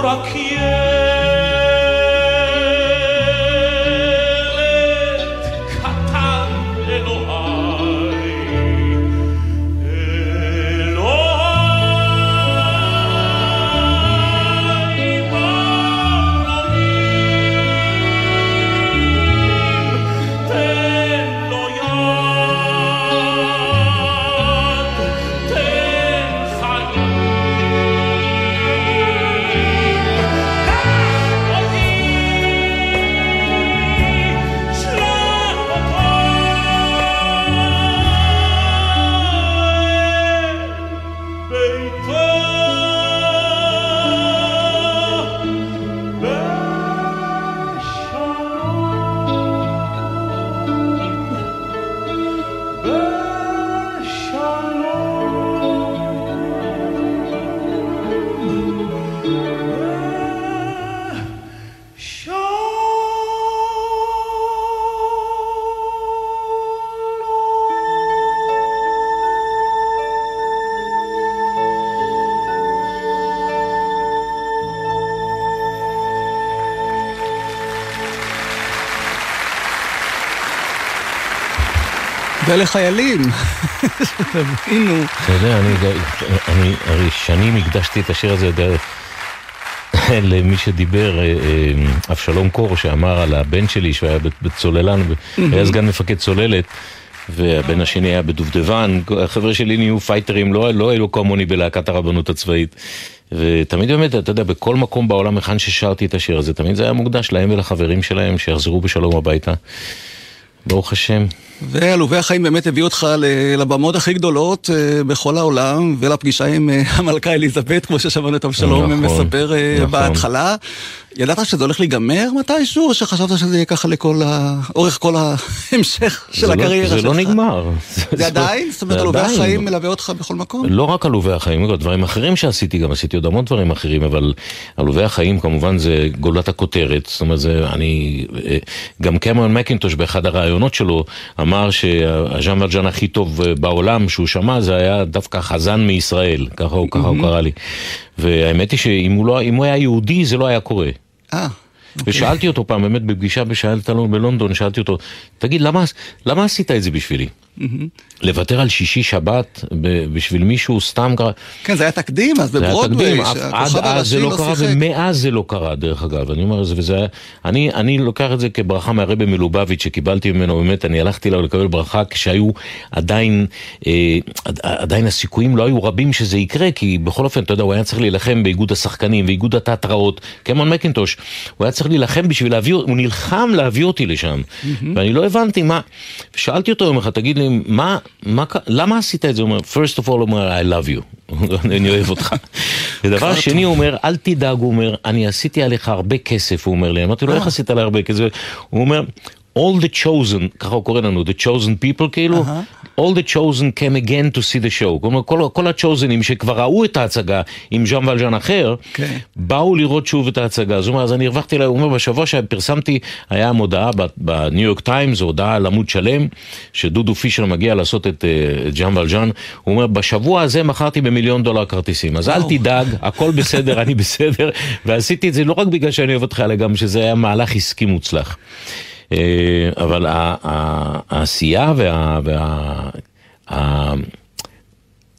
Por aqui é. ולחיילים, שתבינו. אתה יודע, אני, אני הרי שנים הקדשתי את השיר הזה דרך... למי שדיבר, אה, אה, אבשלום קור, שאמר על הבן שלי, שהוא היה בצוללן, היה סגן מפקד צוללת. והבן השני היה בדובדבן, החבר'ה שלי נהיו פייטרים, לא, לא אלו כמוני בלהקת הרבנות הצבאית. ותמיד באמת, אתה יודע, בכל מקום בעולם, היכן ששרתי את השיר הזה, תמיד זה היה מוקדש להם ולחברים שלהם, שיחזרו בשלום הביתה. ברוך השם. ועלובי החיים באמת הביאו אותך לבמות הכי גדולות אה, בכל העולם, ולפגישה עם אה, המלכה אליזבת, כמו ששמענו את אבשלום נכון, מספר אה, נכון. בהתחלה. ידעת שזה הולך להיגמר מתישהו, או שחשבת שזה יהיה ככה לכל ה... אורך כל ההמשך של לא- הקריירה שלך? זה לא נגמר. זה עדיין? זאת אומרת, עלובי החיים מלווה אותך בכל מקום? לא רק עלובי החיים, דברים אחרים שעשיתי, גם עשיתי עוד המון דברים אחרים, אבל עלובי החיים כמובן זה גולת הכותרת. זאת אומרת, זה אני... גם קמרון מקינטוש באחד הראיונות שלו אמר שהז'אן ולג'אן הכי טוב בעולם שהוא שמע זה היה דווקא חזן מישראל, ככה הוא קרא לי. והאמת היא שאם הוא, לא, הוא היה יהודי זה לא היה קורה. אה. ושאלתי אותו פעם, באמת בפגישה בשאלת אלון בלונדון, שאלתי אותו, תגיד, למה, למה עשית את זה בשבילי? לוותר על שישי שבת בשביל מישהו סתם קרה. כן, זה היה תקדים אז בברודווי, שהכוכב הראשי לא קרה, ומאז זה לא קרה, דרך אגב. אני אומר את זה, וזה היה... אני, אני לוקח את זה כברכה מהרבה מלובביץ' שקיבלתי ממנו, באמת, אני הלכתי אליו לקבל ברכה כשהיו עדיין, אה, עדיין הסיכויים לא היו רבים שזה יקרה, כי בכל אופן, אתה יודע, הוא היה צריך להילחם באיגוד השחקנים ואיגוד התיאטראות, קמון מקינטוש, הוא היה צריך להילחם בשביל להביא, הוא נלחם להביא אותי לשם. ואני לא הבנתי מה, שאלתי אותו יום אחד, תגיד לי, מה, מה, למה עשית את זה? הוא אומר, first of all, הוא אומר, I love you, אני אוהב אותך. ודבר שני, הוא אומר, אל תדאג, הוא אומר, אני עשיתי עליך הרבה כסף, הוא אומר לי, אמרתי לו, איך עשית עליי הרבה כסף? הוא אומר, all the chosen, ככה הוא קורא לנו, the chosen people כאילו, uh-huh. All the chosen came again to see the show. כלומר, כל, כל הצ'וזנים שכבר ראו את ההצגה עם ז'אן ולז'אן אחר, okay. כן. באו לראות שוב את ההצגה. זאת אומרת, אז אני הרווחתי לה, הוא אומר, בשבוע שפרסמתי, היה מודעה בניו יורק טיימס, הודעה על עמוד שלם, שדודו פישר מגיע לעשות את uh, ז'אן ולז'אן. הוא אומר, בשבוע הזה מכרתי במיליון דולר כרטיסים. אז oh. אל תדאג, הכל בסדר, אני בסדר, ועשיתי את זה לא רק בגלל שאני אוהב אותך, אלא גם שזה היה מהלך עסקי מוצלח. אה, אבל העשייה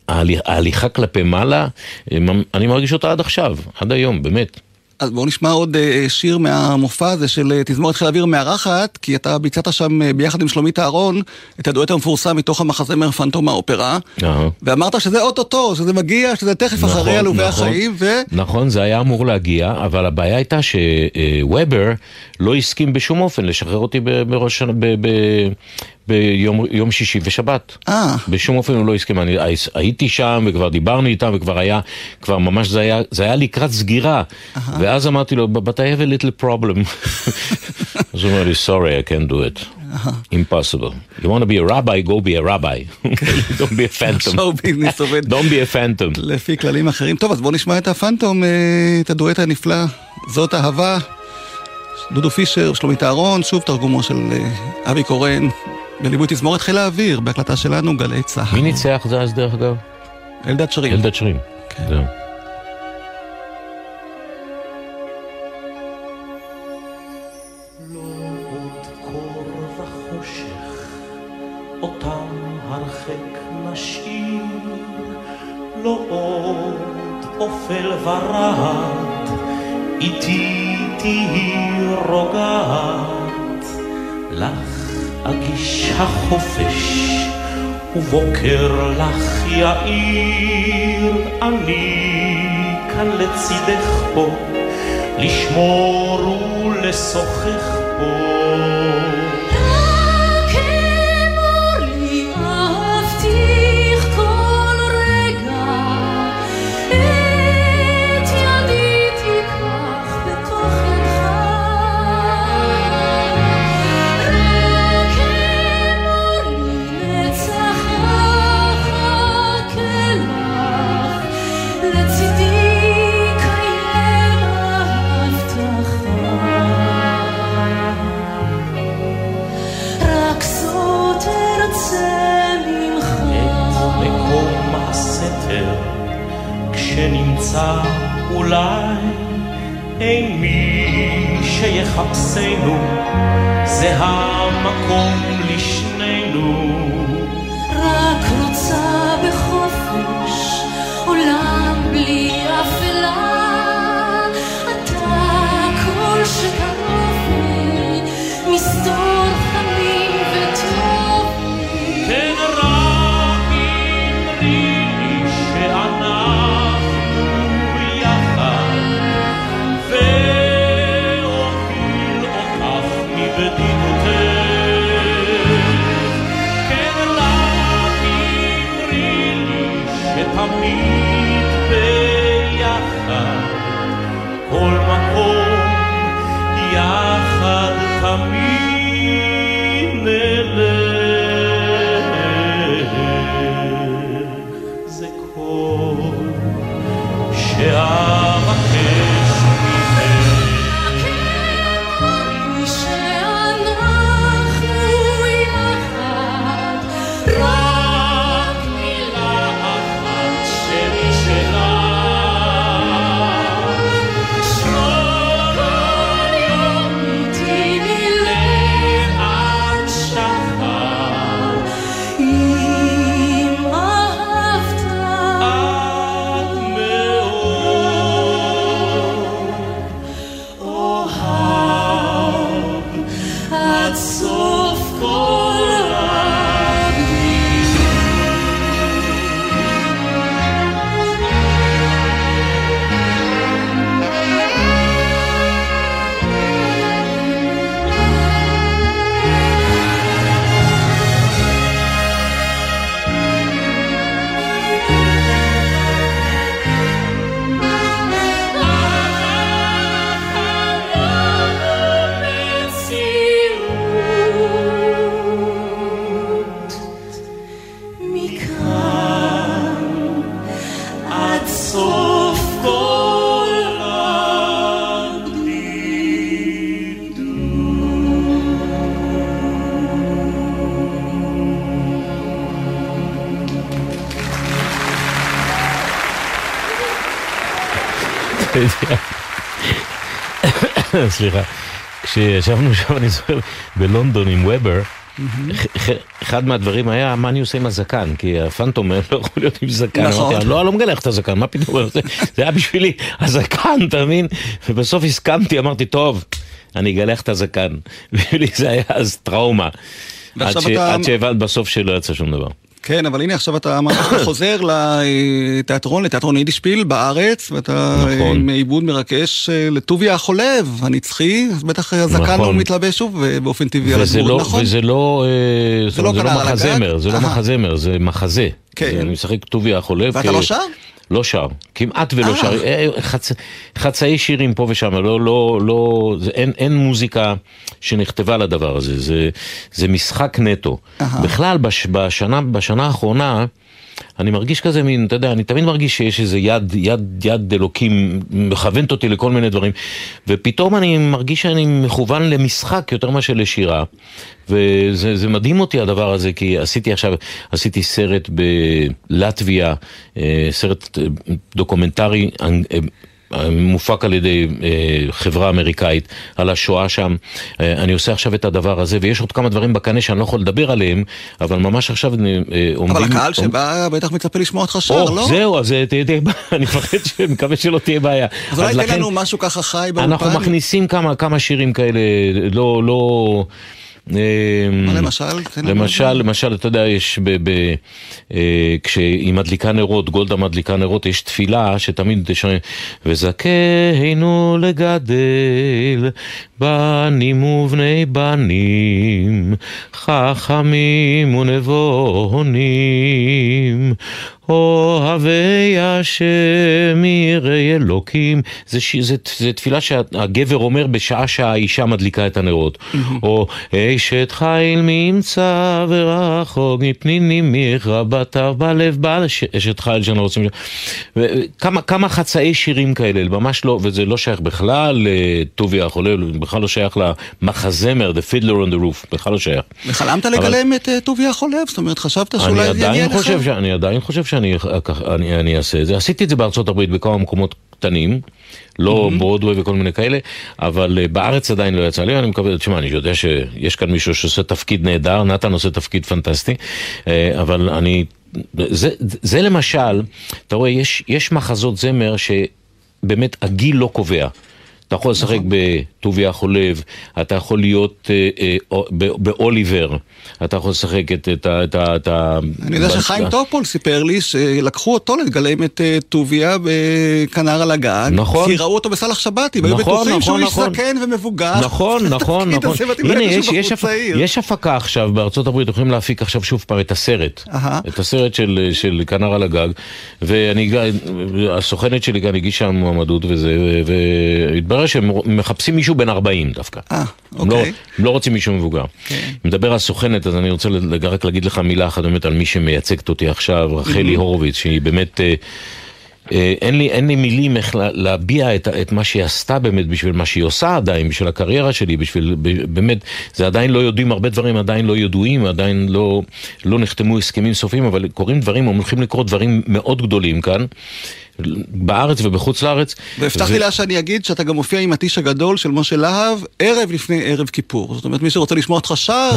וההליכה כלפי מעלה, אני מרגיש אותה עד עכשיו, עד היום, באמת. אז בואו נשמע עוד אה, שיר מהמופע הזה של אה, תזמורת חיל האוויר מארחת, כי אתה ביצעת שם אה, ביחד עם שלומית אהרון את הדואט המפורסם מתוך המחזמר פנטום האופרה, ואמרת שזה אוטוטו, שזה מגיע, שזה תכף אחרי נכון, עלובי נכון. החיים, ו... נכון, זה היה אמור להגיע, אבל הבעיה הייתה שוובר לא הסכים בשום אופן לשחרר אותי בראש... ביום שישי ושבת. אה. בשום אופן הוא לא הסכים. אני הייתי שם וכבר דיברנו איתם וכבר היה, כבר ממש זה היה, זה היה לקראת סגירה. Uh-huh. ואז אמרתי לו, but I have a little problem. אז הוא אומר לי, sorry, I can't do it. Impossible. You want to be a rabbi, go be a rabbi. Don't be a phantom. Don't be a phantom. לפי כללים אחרים. טוב, אז בואו נשמע את הפנטום, את הדואט הנפלא. זאת אהבה. דודו פישר, שלומית אהרון, שוב תרגומו של אבי קורן. בליווי תזמורת חיל האוויר, בהקלטה שלנו, גלי צהר. מי ניצח זה אז דרך אגב? אלדד שרים. אלדד שרים, כן. זהו. לא ורעד, איתי תהי רוגעת, החופש, ובוקר לך יאיר, אני כאן לצידך פה, לשמור ולשוחח פה. סליחה. כשישבנו שם, אני זוכר, בלונדון עם וובר, אחד מהדברים היה, מה אני עושה עם הזקן? כי הפנטום לא יכול להיות עם זקן. נכון. אמרתי, לא, אני לא מגלה לך את הזקן, מה פתאום? זה היה בשבילי הזקן, אתה מבין? ובסוף הסכמתי, אמרתי, טוב, אני אגלה לך את הזקן. בשבילי זה היה אז טראומה. עד שהבנת בסוף שלא יצא שום דבר. כן, אבל הנה עכשיו אתה חוזר לתיאטרון, לתיאטרון יידישפיל בארץ, ואתה נכון. עם עיבוד מרגש אה, לטוביה החולב הנצחי, אז בטח הזקן נכון. הוא מתלבש שוב אה, באופן טבעי על הדמות, לא, נכון? וזה לא, אה, זאת לא זה לא? מחזמר, זה לא. מחזמר, זה מחזה. כן. אני משחק טוביה החולב. ואתה כ- לא שר? לא שר, כמעט ולא אה. שר, אה, חצ... חצאי שירים פה ושם, לא, לא, לא, זה, אין, אין מוזיקה שנכתבה לדבר הזה, זה, זה משחק נטו. בכלל, בש, בשנה, בשנה האחרונה, אני מרגיש כזה מין, אתה יודע, אני תמיד מרגיש שיש איזה יד, יד, יד אלוקים מכוונת אותי לכל מיני דברים, ופתאום אני מרגיש שאני מכוון למשחק יותר מאשר לשירה, וזה זה מדהים אותי הדבר הזה, כי עשיתי עכשיו, עשיתי סרט בלטביה, אה, סרט אה, דוקומנטרי. מופק על ידי אה, חברה אמריקאית על השואה שם. אה, אני עושה עכשיו את הדבר הזה, ויש עוד כמה דברים בקנה שאני לא יכול לדבר עליהם, אבל ממש עכשיו אה, עומדים... אבל הקהל שבא בטח מצפה לשמוע אותך שר, או, לא? זהו, אז תהיה בעיה, אני מפחד, מקווה שלא תהיה בעיה. אז אולי תן לנו משהו ככה חי באולפן. אנחנו מכניסים כמה, כמה שירים כאלה, לא, לא... למשל? תן לנו. למשל, למשל, אתה יודע, יש ב... ב אה, כשהיא מדליקה נרות, גולדה מדליקה נרות, יש תפילה שתמיד שומעים, וזכינו לגדל בנים ובני בנים, חכמים ונבונים, אוהבי השם יראי אלוקים. זה. זה, זה תפילה שהגבר אומר בשעה שהאישה מדליקה את הנרות. או אשת חיל ממצא ורחוק מפניני מרבתיו בלב בעל אש- אשת חיל שאנחנו רוצים... ו- כמה, כמה חצאי שירים כאלה, ממש לא, וזה לא שייך בכלל לטוביה החולל, בכלל לא שייך למחזמר, The Fiddler on the Roof, בכלל לא שייך. וחלמת לגלם את אה, טוביה החולב? זאת אומרת, חשבת שאולי זה יגיע לך? אני עדיין חושב שאני אקח- אני, אני אעשה את זה. עשיתי את זה בארצות הברית בכמה מקומות קטנים, לא ברודווי וכל מיני כאלה, אבל אה, בארץ עדיין לא יצא לי, אני מקווה, תשמע, אני יודע שיש כאן מישהו שעושה תפקיד נהדר, נתן עושה תפקיד פנטסטי, אה, אבל אני... זה, זה למשל, אתה רואה, יש, יש מחזות זמר שבאמת הגיל לא קובע. אתה יכול לשחק בטוביה חולב, אתה יכול להיות אה, אה, באוליבר, אתה יכול לשחק את את ה... את ה- את ה- אני יודע שחיים טופול סיפר לי שלקחו אותו לגלם את אה, טוביה בכנר על הגג. נכון. כי ראו אותו בסאלח שבתי, והיו נכון, בטוחים שהוא נכון, איש נכון. זקן ומבוגר. נכון, נכון, נכון. הנה, יש, שהוא יש, הפ... יש הפקה עכשיו בארצות הברית, הולכים להפיק עכשיו שוב פעם את הסרט. את הסרט של, של כנר על הגג, ואני, הסוכנת שלי כאן הגישה מועמדות וזה, והתברר שהם מחפשים מישהו בן 40 דווקא. אה, הם לא, אוקיי. הם לא רוצים מישהו מבוגר. מדבר על סוכנת, אז אני רוצה רק להגיד לך מילה אחת באמת על מי שמייצגת אותי עכשיו, רחלי הורוביץ, שהיא באמת... אה, אה, אין לי, אין לי מילים איך לה- להביע את, את מה שהיא עשתה באמת בשביל מה שהיא עושה עדיין, בשביל הקריירה שלי, בשביל, באמת, זה עדיין לא יודעים, הרבה דברים עדיין לא ידועים, עדיין לא, לא נחתמו הסכמים סופיים, אבל קורים דברים, הולכים לקרות דברים מאוד גדולים כאן, בארץ ובחוץ לארץ. והבטחתי ו- לה שאני אגיד שאתה גם מופיע עם הטיש הגדול של משה להב ערב לפני ערב כיפור. זאת אומרת, מי שרוצה לשמוע אותך שר.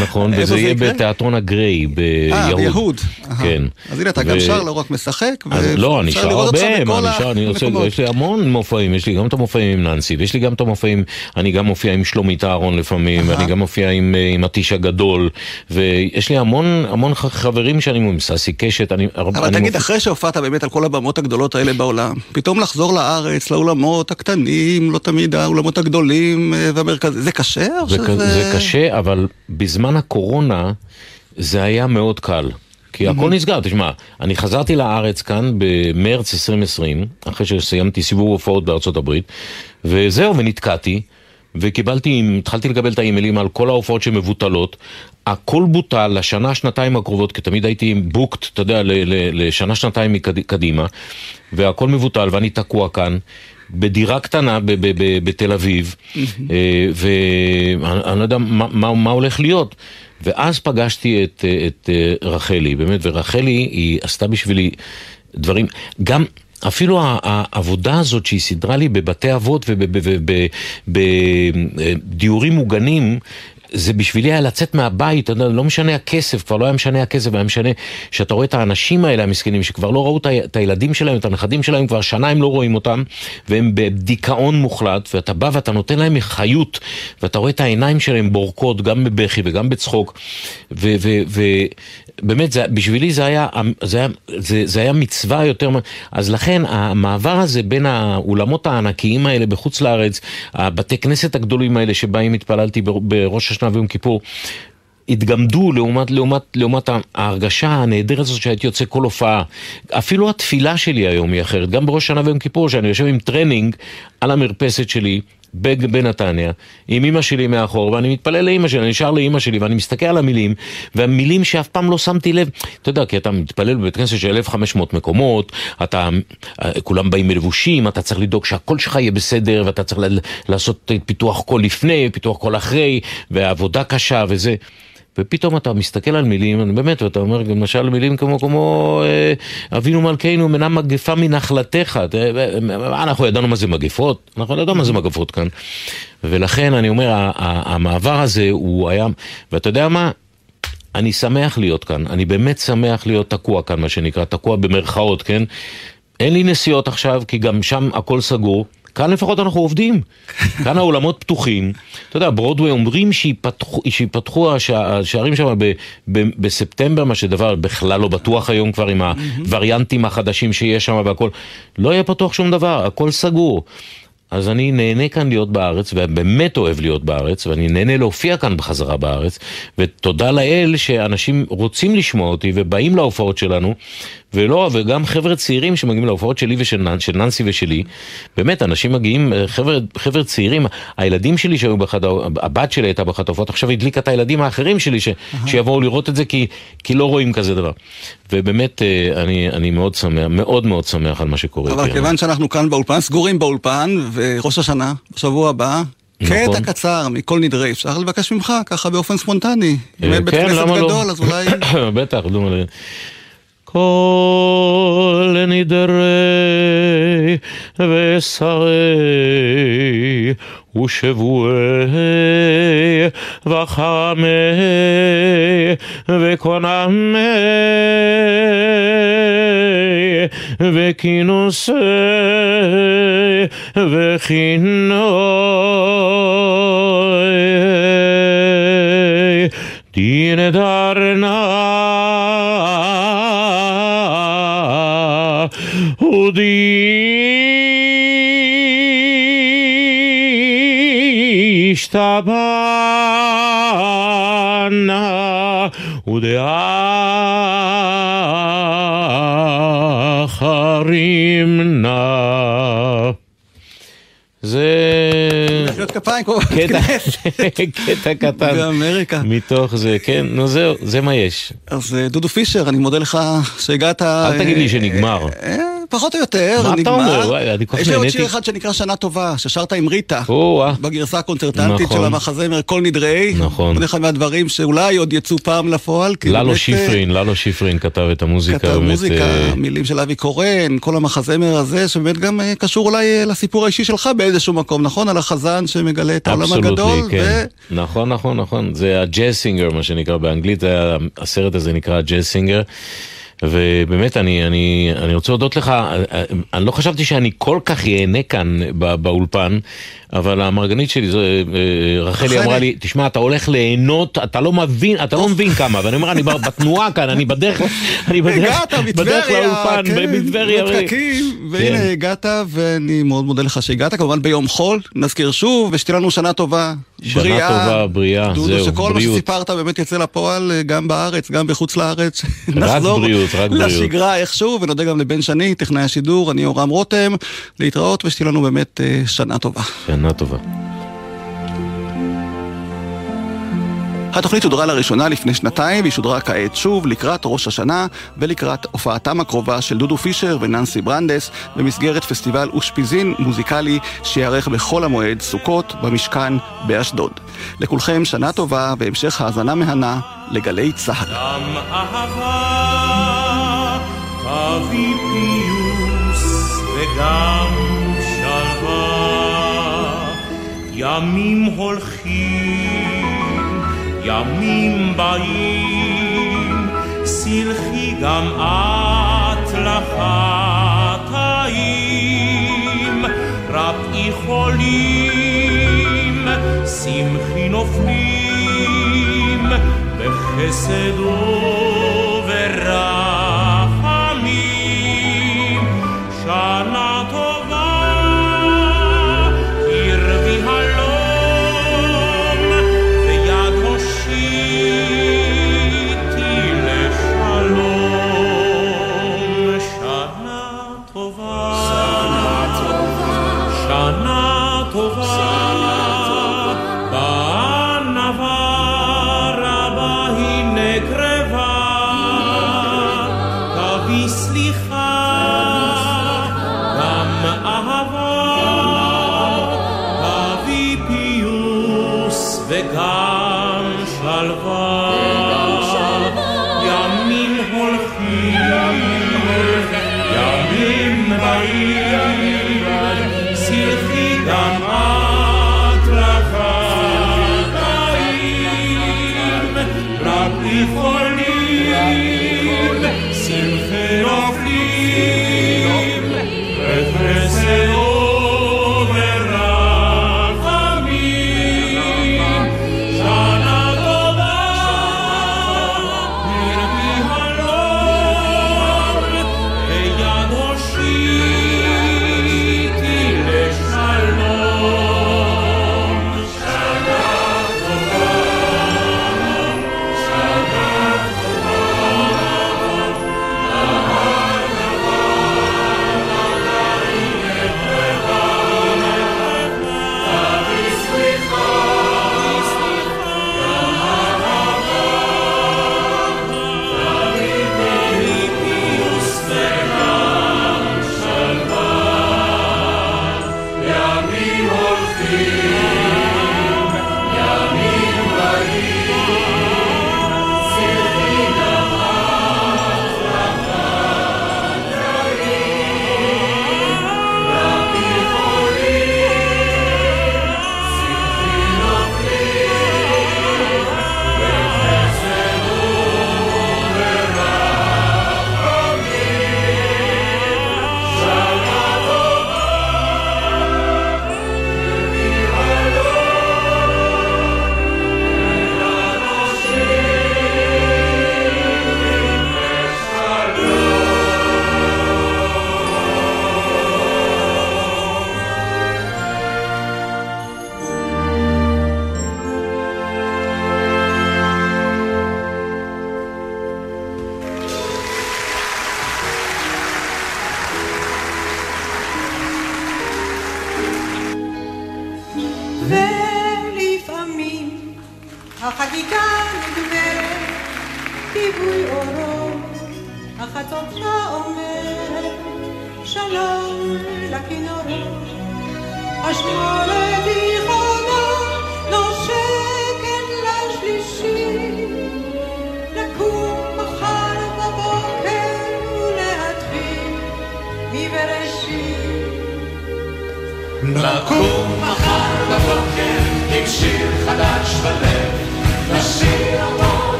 נכון, איפה וזה זה יהיה? בתיאטרון הגריי אה, ביהוד. ביהוד. אהה. כן. אז הנה, אתה גם ו- שר, לא רק משחק. אז לא, אני שר הרבה, מה, אני שר, אני המקומות. יש לי המון מופעים, יש לי גם את המופעים עם ננסי, ויש לי גם את המופעים, אני גם מופיע עם שלומית אהרון לפעמים, ואני גם מופיע עם, אה, הטיש הגדול, ויש לי המון, המון חברים שאני, עם ססי קשת, אני, אבל אני תגיד, מופיע- אחרי שהופעת באמת על כל הבמות הגדולות האלה בעולם, פתאום לחזור לארץ, לאולמות הקטנים, לא תמיד האולמות הגדולים אה, והמרכזים, זה קשה? זה, שזה- זה קשה, אבל בזמן הקורונה זה היה מאוד קל. כי הכל נסגר, תשמע, אני חזרתי לארץ כאן במרץ 2020, אחרי שסיימתי סיבוב הופעות בארצות הברית, וזהו, ונתקעתי, וקיבלתי, התחלתי לקבל את האימיילים על כל ההופעות שמבוטלות, הכל בוטל לשנה, שנתיים הקרובות, כי תמיד הייתי בוקט, אתה יודע, לשנה, שנתיים מקד- קדימה, והכל מבוטל, ואני תקוע כאן. בדירה קטנה בתל אביב, אה, ואני לא יודע מה, מה, מה הולך להיות. ואז פגשתי את, את אה, רחלי, באמת, ורחלי היא עשתה בשבילי דברים, גם... אפילו העבודה הזאת שהיא סידרה לי בבתי אבות ובדיורים מוגנים, זה בשבילי היה לצאת מהבית, לא משנה הכסף, כבר לא היה משנה הכסף, היה משנה שאתה רואה את האנשים האלה המסכנים, שכבר לא ראו את הילדים שלהם, את הנכדים שלהם, כבר שנה הם לא רואים אותם, והם בדיכאון מוחלט, ואתה בא ואתה נותן להם חיות, ואתה רואה את העיניים שלהם בורקות, גם בבכי וגם בצחוק, ובאמת, בשבילי זה היה, זה, היה, זה, זה היה מצווה יותר, אז לכן המעבר הזה בין האולמות הענקיים האלה בחוץ לארץ, הבתי כנסת הגדולים האלה שבהם התפללתי בר- בראש השנה ויום כיפור, התגמדו לעומת, לעומת, לעומת ההרגשה הנהדרת הזאת שהייתי יוצא כל הופעה. אפילו התפילה שלי היום היא אחרת, גם בראש השנה ויום כיפור, שאני יושב עם טרנינג על המרפסת שלי. בנתניה, עם אימא שלי מאחור, ואני מתפלל לאימא שלי, אני שר לאימא שלי, ואני מסתכל על המילים, והמילים שאף פעם לא שמתי לב, אתה יודע, כי אתה מתפלל בבית כנסת של 1,500 מקומות, אתה, כולם באים מלבושים, אתה צריך לדאוג שהקול שלך יהיה בסדר, ואתה צריך לעשות פיתוח קול לפני, פיתוח קול אחרי, ועבודה קשה וזה. ופתאום אתה מסתכל על מילים, באמת, ואתה אומר, למשל מילים כמו, כמו אה, אבינו מלכנו מנע מגפה מנחלתך. אתה- אה, אנחנו ידענו מה זה מגפות, אנחנו ידענו מה זה מגפות כאן. ולכן אני אומר, המעבר הזה הוא היה, ואתה יודע מה? אני שמח להיות כאן, אני באמת שמח להיות תקוע כאן, מה שנקרא, תקוע במרכאות, כן? אין לי נסיעות עכשיו, כי גם שם הכל סגור. כאן לפחות אנחנו עובדים, כאן האולמות פתוחים. אתה יודע, ברודווי אומרים שיפתחו, שיפתחו השע, השערים שם ב, ב, בספטמבר, מה שדבר בכלל לא בטוח היום כבר עם הווריאנטים החדשים שיש שם והכל. לא יהיה פתוח שום דבר, הכל סגור. אז אני נהנה כאן להיות בארץ, ובאמת אוהב להיות בארץ, ואני נהנה להופיע כאן בחזרה בארץ, ותודה לאל שאנשים רוצים לשמוע אותי ובאים להופעות שלנו, ולא, וגם חבר'ה צעירים שמגיעים להופעות שלי ושל ננ, של ננסי ושלי, באמת, אנשים מגיעים, חבר'ה, חבר'ה צעירים, הילדים שלי שהיו באחד, הבת שלי הייתה באחת ההופעות, עכשיו הדליקה את הילדים האחרים שלי ש, שיבואו לראות את זה, כי, כי לא רואים כזה דבר. ובאמת, אה, אני, אני מאוד שמח, מאוד מאוד שמח על מה שקורה. אבל. כיוון שאנחנו כאן באולפן, סגורים באולפן, וראש השנה, בשבוע הבא, נכון. קטע קצר מכל נדרי, אפשר לבקש ממך, ככה באופן ספונטני. אם אה, אין בית כן, כנסת לא? גדול, אז אולי... בטח, אבל- כל נדרי ושרי ושבועי וחמי וקונמי וכינוסי וכינוי דין דרנה ודשתבנה ודאחרימנה זה מחיאות כפיים כמו בכנסת. קטע קטן באמריקה. מתוך זה, כן, נו זהו, זה מה יש. אז אה, דודו פישר, אני מודה לך שהגעת. אל תגיד אה, לי שנגמר. אה, פחות או יותר, מה אתה נגמר. אומר? אני כל כך יש לי עוד. שיר אחד שנקרא שנה טובה, ששרת עם ריטה. או-אה. בגרסה הקונצרטנטית נכון. של המחזמר כל נדרי. נכון. עוד אחד מהדברים שאולי עוד יצאו פעם לפועל. ללו באמת, אה, שיפרין, ללו שיפרין כתב את המוזיקה. כתב באמת, מוזיקה, אה, מילים של אבי קורן, כל המחזמר הזה, שבאמת גם אה, קשור אולי אה, לסיפור האישי שלך באיזשהו מקום, נכון? על החזן שמגלה את העולם הגדול. כן. נכון, נכון, נכון. זה הג'אז סינגר, מה שנקרא באנגלית, זה הסרט הזה נקרא ג'אז סינגר. ובאמת, אני, אני, אני רוצה להודות לך, אני לא חשבתי שאני כל כך ייהנה כאן בא- באולפן, אבל המרגנית שלי, זו, אה, רחלי רחלי. אמרה לי, תשמע, אתה הולך ליהנות, אתה לא מבין, אתה לא מבין כמה, ואני אומר, אני בתנועה כאן, אני בדרך, אני בדרך, בדרך לאולפן, כן, מטבריה. בפקקים, והנה כן. הגעת, ואני מאוד מודה לך שהגעת, כמובן ביום חול, נזכיר שוב, ושתהיה לנו שנה טובה, שנה בריאה. טובה, בריאה, זהו, שכל מה בריאות. שסיפרת באמת יצא לפועל, אה, גם בארץ, גם בחוץ לארץ. נחזור בריאות, רק בריאות. לשגרה איכשהו, ונודה גם לבן שני, טכנאי השידור, אני אורם רותם, להתראות, ושתהיה לנו באמת אה, שנה טובה. שנה טובה. התוכנית שודרה לראשונה לפני שנתיים, והיא שודרה כעת שוב לקראת ראש השנה ולקראת הופעתם הקרובה של דודו פישר וננסי ברנדס במסגרת פסטיבל אושפיזין מוזיקלי שייערך בחול המועד סוכות במשכן באשדוד. לכולכם שנה טובה והמשך האזנה מהנה לגלי צה"ל. גם אהבה תביא פיוס וגם ימים הולכים, ימים באים, סלחי גם את לחטאים. רפאי חולים, שמחי נופלים, בחסדו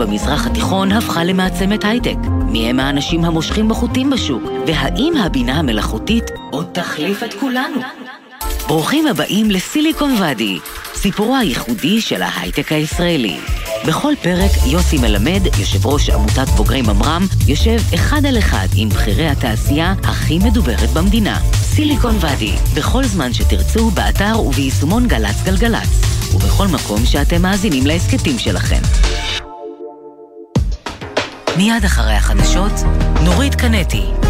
במזרח התיכון הפכה למעצמת הייטק. מי הם האנשים המושכים בחוטים בשוק? והאם הבינה המלאכותית עוד תחליף את כולנו? ברוכים הבאים לסיליקון ואדי, סיפורו הייחודי של ההייטק הישראלי. בכל פרק יוסי מלמד, יושב ראש עמותת בוגרי ממר"ם, יושב אחד על אחד עם בכירי התעשייה הכי מדוברת במדינה. סיליקון ואדי, בכל זמן שתרצו, באתר וביישומון גל"צ גלגלצ, ובכל מקום שאתם מאזינים להסכתים שלכם. מיד אחרי החדשות, נורית קנטי.